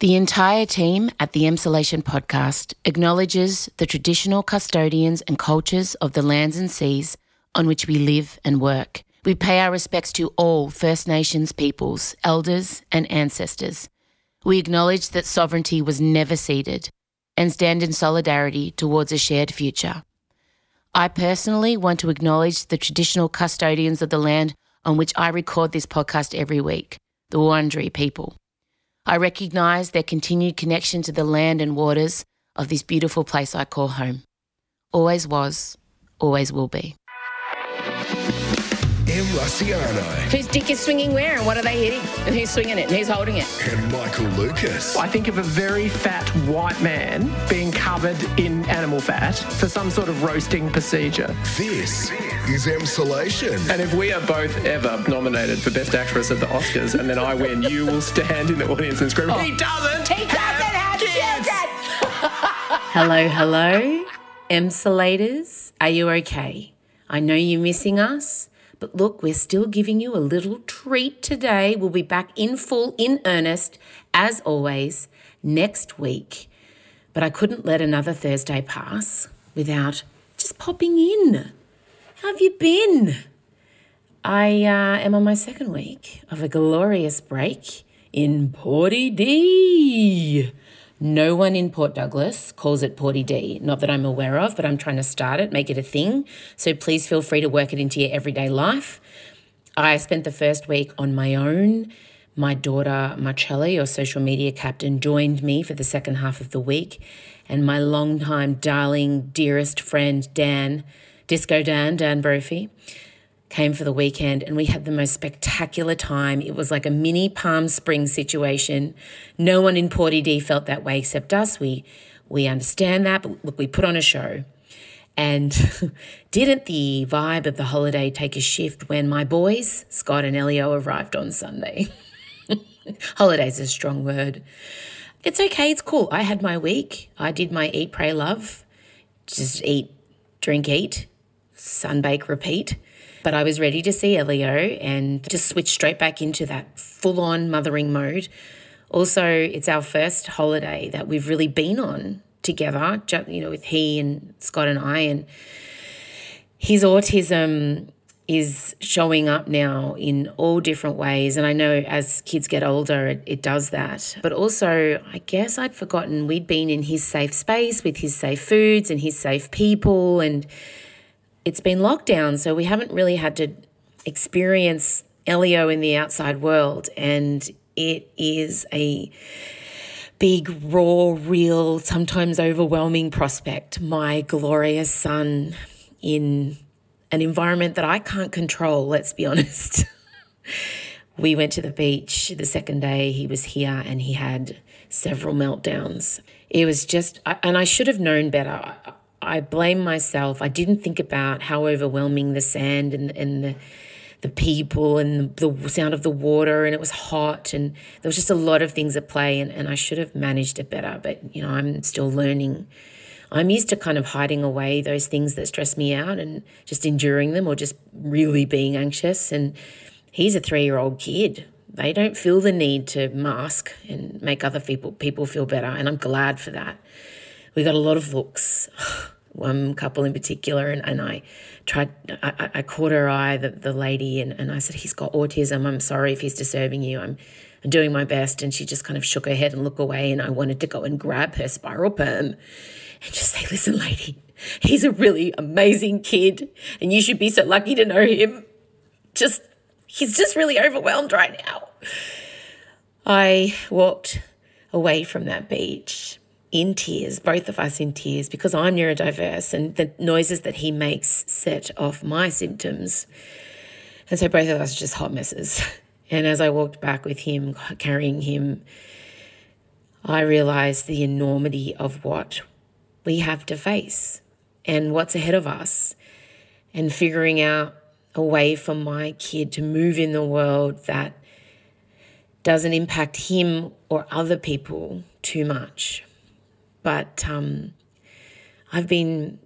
The entire team at the Emsolation podcast acknowledges the traditional custodians and cultures of the lands and seas on which we live and work. We pay our respects to all First Nations peoples, elders, and ancestors. We acknowledge that sovereignty was never ceded and stand in solidarity towards a shared future. I personally want to acknowledge the traditional custodians of the land on which I record this podcast every week, the Wurundjeri people. I recognise their continued connection to the land and waters of this beautiful place I call home. Always was, always will be. Em Rusciano Whose dick is swinging where and what are they hitting? And who's swinging it and who's holding it? and Michael Lucas. I think of a very fat white man being covered in animal fat for some sort of roasting procedure. This is Emsolation. And if we are both ever nominated for Best Actress at the Oscars and then I win, you will stand in the audience and scream, oh. He doesn't! He doesn't have children! Hello, hello, Emsolators. Are you okay? I know you're missing us, but look, we're still giving you a little treat today. We'll be back in full, in earnest, as always, next week. But I couldn't let another Thursday pass without just popping in. How have you been? I uh, am on my second week of a glorious break in Porty D. No one in Port Douglas calls it Porty D. Not that I'm aware of, but I'm trying to start it, make it a thing. So please feel free to work it into your everyday life. I spent the first week on my own. My daughter Marcella, your social media captain, joined me for the second half of the week. And my longtime darling, dearest friend, Dan, Disco Dan, Dan Brophy, came for the weekend and we had the most spectacular time. It was like a mini Palm Springs situation. No one in Porty D felt that way except us. We we understand that, but look, we put on a show. And didn't the vibe of the holiday take a shift when my boys, Scott and Elio, arrived on Sunday? Holiday's a strong word. It's okay, it's cool. I had my week. I did my eat, pray, love. Just eat, drink, eat, sunbake, repeat. But I was ready to see Elio and just switch straight back into that full on mothering mode. Also, it's our first holiday that we've really been on together, you know, with he and Scott and I. And his autism is showing up now in all different ways. And I know as kids get older, it, it does that. But also, I guess I'd forgotten we'd been in his safe space with his safe foods and his safe people. And it's been lockdown, so we haven't really had to experience Elio in the outside world. And it is a big, raw, real, sometimes overwhelming prospect. My glorious son in an environment that I can't control, let's be honest. we went to the beach the second day he was here and he had several meltdowns. It was just, and I should have known better. I- blame myself. I didn't think about how overwhelming the sand and, and the, the people and the sound of the water and it was hot and there was just a lot of things at play and, and I should have managed it better. But, you know, I'm still learning. I'm used to kind of hiding away those things that stress me out and just enduring them or just really being anxious. And he's a three year old kid. They don't feel the need to mask and make other people people feel better. And I'm glad for that. We got a lot of looks. One couple in particular, and, and I tried, I, I- caught her eye, the, the lady, and, and I said, He's got autism. I'm sorry if he's disturbing you. I'm, I'm doing my best. And she just kind of shook her head and looked away. And I wanted to go and grab her spiral perm and just say, Listen, lady, he's a really amazing kid, and you should be so lucky to know him. Just, he's just really overwhelmed right now. I walked away from that beach in tears, both of us in tears, because I'm neurodiverse and the noises that he makes set off my symptoms. And so both of us just hot messes. And as I walked back with him, carrying him, I realized the enormity of what we have to face and what's ahead of us, and figuring out a way for my kid to move in the world that doesn't impact him or other people too much. But um, I've been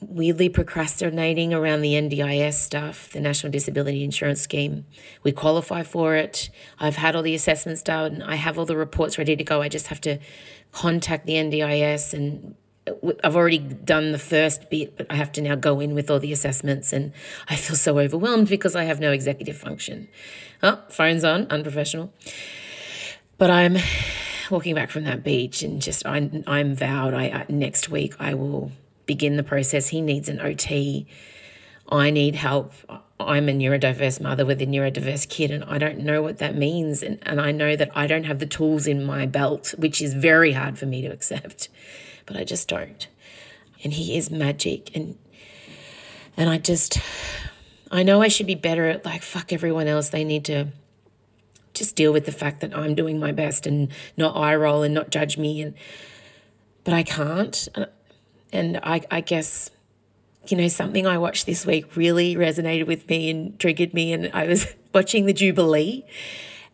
weirdly procrastinating around the NDIS stuff, the National Disability Insurance Scheme. We qualify for it. I've had all the assessments done. I have all the reports ready to go. I just have to contact the NDIS and I've already done the first bit, but I have to now go in with all the assessments, and I feel so overwhelmed because I have no executive function. Oh, phone's on, unprofessional. But I'm walking back from that beach, and just I, I'm vowed. I uh, next week I will begin the process. He needs an OT. I need help. I'm a neurodiverse mother with a neurodiverse kid, and I don't know what that means. And, and I know that I don't have the tools in my belt, which is very hard for me to accept, but I just don't. And he is magic. And, and I just, I know I should be better at like, fuck everyone else. They need to just deal with the fact that I'm doing my best and not eye roll and not judge me. And, but I can't. And I, I guess you know, something I watched this week really resonated with me and triggered me. And I was watching the Jubilee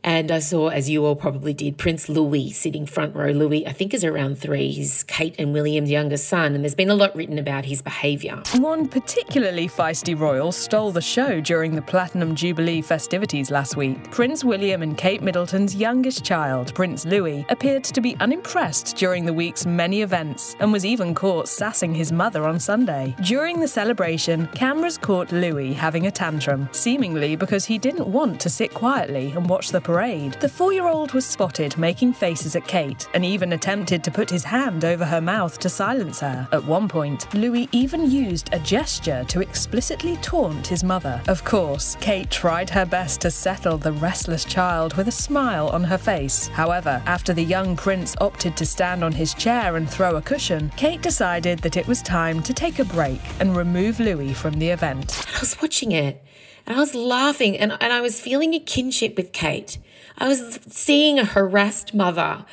and I saw, as you all probably did, Prince Louis sitting front row. Louis, I think, is around three. He's Kate and William's youngest son, and there's been a lot written about his behaviour. One particularly feisty royal stole the show during the Platinum Jubilee festivities last week. Prince William and Kate Middleton's youngest child, Prince Louis, appeared to be unimpressed during the week's many events and was even caught sassing his mother on Sunday. During the celebration, cameras caught Louis having a tantrum, seemingly because he didn't want to sit quietly and watch the The four year old was spotted making faces at Kate and even attempted to put his hand over her mouth to silence her. At one point, Louis even used a gesture to explicitly taunt his mother. Of course, Kate tried her best to settle the restless child with a smile on her face. However, after the young prince opted to stand on his chair and throw a cushion, Kate decided that it was time to take a break and remove Louis from the event. I was watching it and I was laughing and, and I was feeling a kinship with Kate. I was seeing a harassed mother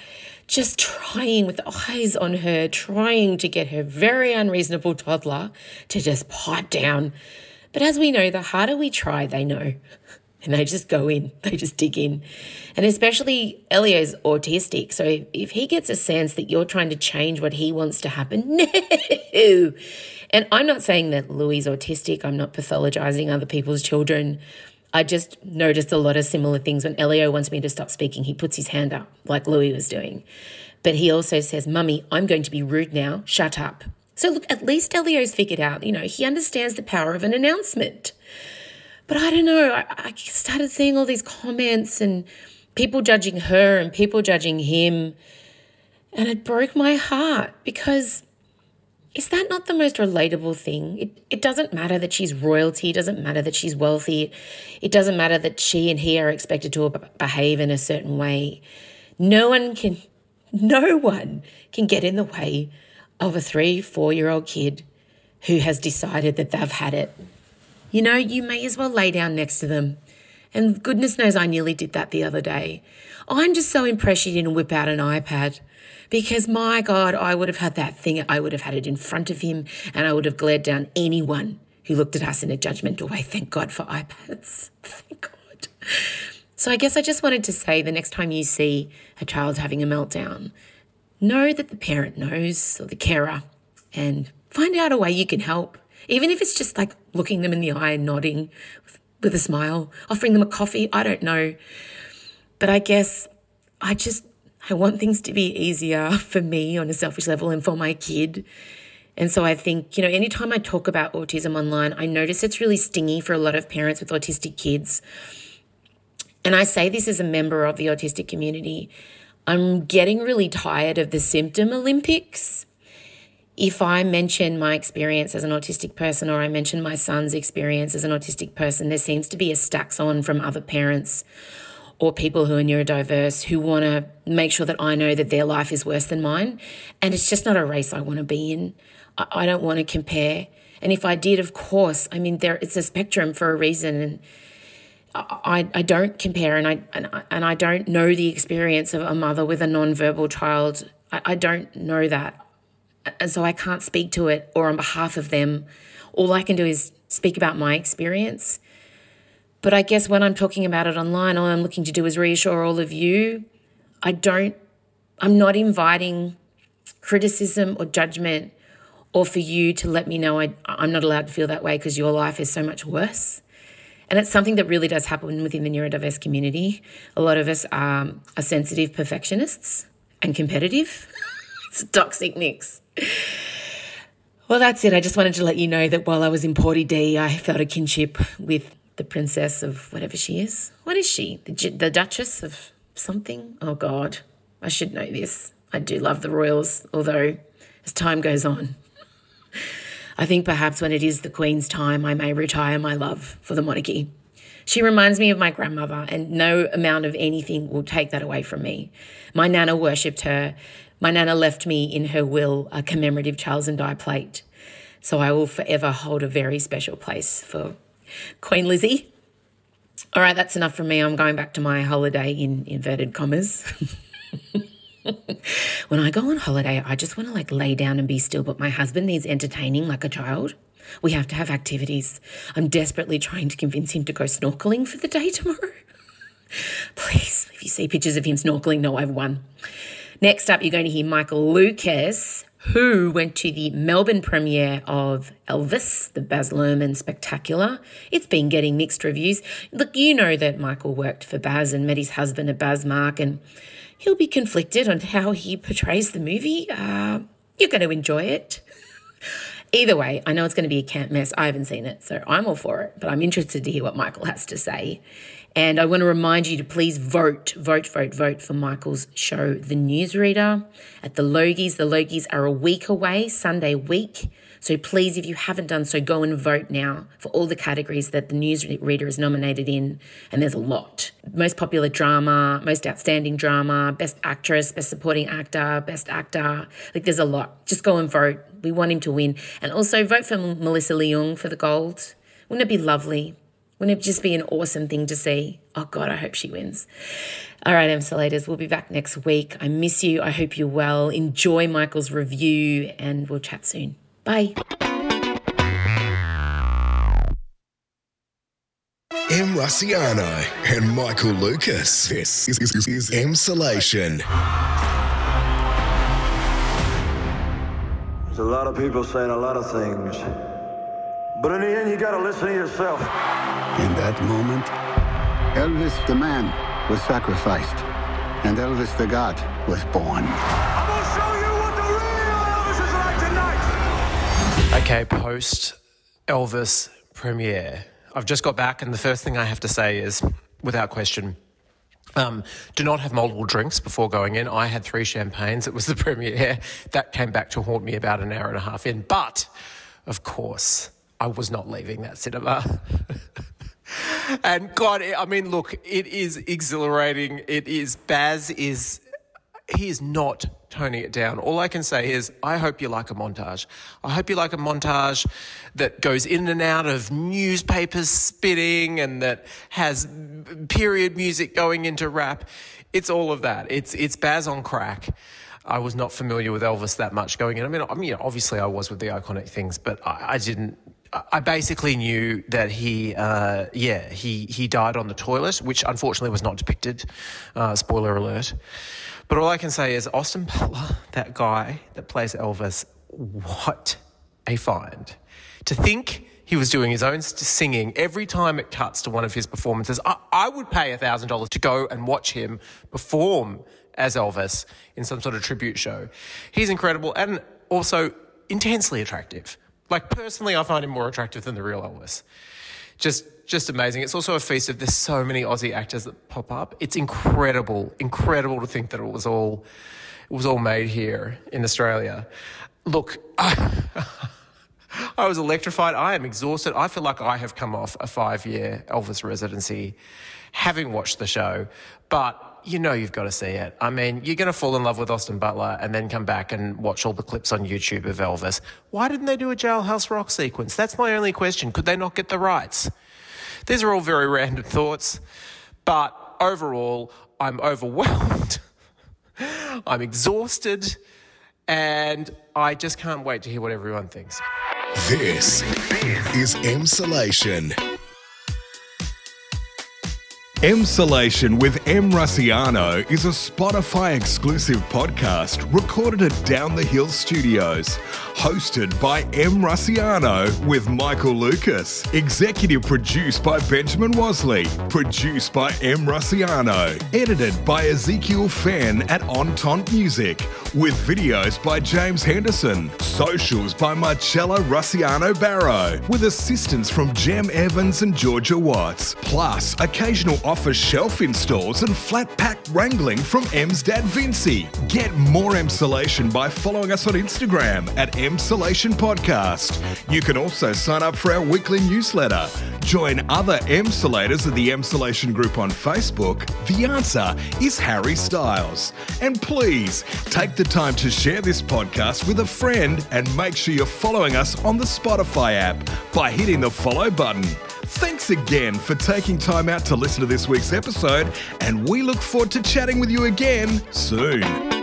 just trying with eyes on her, trying to get her very unreasonable toddler to just pipe down. But as we know, the harder we try, they know. And they just go in, they just dig in. And especially Elio's autistic. So if he gets a sense that you're trying to change what he wants to happen, no. And I'm not saying that Louis is autistic, I'm not pathologizing other people's children. I just noticed a lot of similar things. When Elio wants me to stop speaking, he puts his hand up, like Louis was doing. But he also says, Mummy, I'm going to be rude now. Shut up. So, look, at least Elio's figured out, you know, he understands the power of an announcement. But I don't know, I, I started seeing all these comments and people judging her and people judging him. And it broke my heart because is that not the most relatable thing? It, it doesn't matter that she's royalty, it doesn't matter that she's wealthy, it doesn't matter that she and he are expected to behave in a certain way. No one can, no one can get in the way of a three, four year old kid who has decided that they've had it. You know, you may as well lay down next to them. And goodness knows I nearly did that the other day. I'm just so impressed she didn't whip out an iPad because my God, I would have had that thing. I would have had it in front of him and I would have glared down anyone who looked at us in a judgmental way. Thank God for iPads. Thank God. So I guess I just wanted to say the next time you see a child having a meltdown, know that the parent knows or the carer and find out a way you can help. Even if it's just like looking them in the eye and nodding with a smile, offering them a coffee, I don't know. But I guess I just I want things to be easier for me on a selfish level and for my kid. And so I think, you know, anytime I talk about autism online, I notice it's really stingy for a lot of parents with autistic kids. And I say this as a member of the autistic community. I'm getting really tired of the symptom Olympics. If I mention my experience as an autistic person or I mention my son's experience as an autistic person, there seems to be a stacks on from other parents or people who are neurodiverse who want to make sure that I know that their life is worse than mine. And it's just not a race I want to be in. I, I don't want to compare. And if I did, of course, I mean, there it's a spectrum for a reason. And I, I don't compare and I, and I, and I don't know the experience of a mother with a non-verbal child. I, I don't know that. And so I can't speak to it or on behalf of them. All I can do is speak about my experience but I guess when I'm talking about it online, all I'm looking to do is reassure all of you. I don't, I'm not inviting criticism or judgment or for you to let me know I, I'm not allowed to feel that way because your life is so much worse. And it's something that really does happen within the neurodiverse community. A lot of us are, are sensitive perfectionists and competitive. it's a toxic mix. Well, that's it. I just wanted to let you know that while I was in Porty D, I felt a kinship with the princess of whatever she is. What is she? The, the Duchess of something? Oh, God. I should know this. I do love the royals, although as time goes on, I think perhaps when it is the Queen's time, I may retire my love for the monarchy. She reminds me of my grandmother, and no amount of anything will take that away from me. My nana worshipped her. My nana left me in her will a commemorative Charles and Di plate. So I will forever hold a very special place for Queen Lizzie. All right, that's enough from me. I'm going back to my holiday in inverted commas. when I go on holiday, I just want to like lay down and be still, but my husband needs entertaining like a child. We have to have activities. I'm desperately trying to convince him to go snorkeling for the day tomorrow. Please, if you see pictures of him snorkeling, know I've won. Next up, you're going to hear Michael Lucas, who went to the Melbourne premiere of Elvis, the Baz Luhrmann spectacular. It's been getting mixed reviews. Look, you know that Michael worked for Baz and met his husband at Bazmark, and he'll be conflicted on how he portrays the movie. Uh, you're going to enjoy it. Either way, I know it's going to be a camp mess. I haven't seen it, so I'm all for it, but I'm interested to hear what Michael has to say. And I want to remind you to please vote, vote, vote, vote for Michael's show, The Newsreader, at the Logies. The Logies are a week away, Sunday week. So please, if you haven't done so, go and vote now for all the categories that the newsreader is nominated in. And there's a lot. Most popular drama, most outstanding drama, best actress, best supporting actor, best actor. Like there's a lot. Just go and vote. We want him to win. And also vote for Melissa Leong for the gold. Wouldn't it be lovely? Wouldn't it just be an awesome thing to see? Oh God, I hope she wins. All right, Emsolators, we'll be back next week. I miss you. I hope you're well. Enjoy Michael's review and we'll chat soon. Bye. Em Rusciano and Michael Lucas. This is, is, is, is Emsolation. There's a lot of people saying a lot of things. But in the end, you gotta listen to yourself. In that moment, Elvis the man was sacrificed, and Elvis the God was born. Okay, post Elvis premiere. I've just got back, and the first thing I have to say is, without question, um, do not have multiple drinks before going in. I had three champagnes. It was the premiere. That came back to haunt me about an hour and a half in. But, of course, I was not leaving that cinema. and God, I mean, look, it is exhilarating. It is, Baz is, he is not toning it down. All I can say is, I hope you like a montage. I hope you like a montage that goes in and out of newspapers spitting and that has period music going into rap. It's all of that. It's, it's Baz on crack. I was not familiar with Elvis that much going in. I mean, I mean, obviously I was with the iconic things, but I, I didn't. I basically knew that he, uh, yeah, he he died on the toilet, which unfortunately was not depicted. Uh, spoiler alert. But all I can say is Austin Butler, that guy that plays Elvis, what a find. To think he was doing his own singing every time it cuts to one of his performances. I, I would pay $1,000 to go and watch him perform as Elvis in some sort of tribute show. He's incredible and also intensely attractive. Like, personally, I find him more attractive than the real Elvis. Just just amazing. It's also a feast of there's so many Aussie actors that pop up. It's incredible, incredible to think that it was all it was all made here in Australia. Look, I, I was electrified. I am exhausted. I feel like I have come off a five year Elvis residency having watched the show, but you know you've got to see it. I mean, you're going to fall in love with Austin Butler and then come back and watch all the clips on YouTube of Elvis. Why didn't they do a Jailhouse Rock sequence? That's my only question. Could they not get the rights? These are all very random thoughts, but overall, I'm overwhelmed. I'm exhausted, and I just can't wait to hear what everyone thinks. This is Emsolation. Emsolation with Em Rusciano is a Spotify exclusive podcast recorded at Down the Hill Studios. Hosted by Em Rusciano with Michael Lucas. Executive produced by Benjamin Wasley. Produced by Em Rusciano. Edited by Ezekiel Fenn at On Tont Music. With videos by James Henderson. Socials by Marcella Rusciano Barrow. With assistance from Jem Evans and Georgia Watts. Plus, occasional office shelf installs and flat pack wrangling from Em's dad Vincy. Get more Emsolation by following us on Instagram at Emsolation Podcast. You can also sign up for our weekly newsletter. Join other Emsolators of the Emsolation group on Facebook. The answer is Harry Styles. And please take the time to share this podcast with a friend and make sure you're following us on the Spotify app by hitting the follow button. Thanks again for taking time out to listen to this week's episode, and we look forward to chatting with you again soon.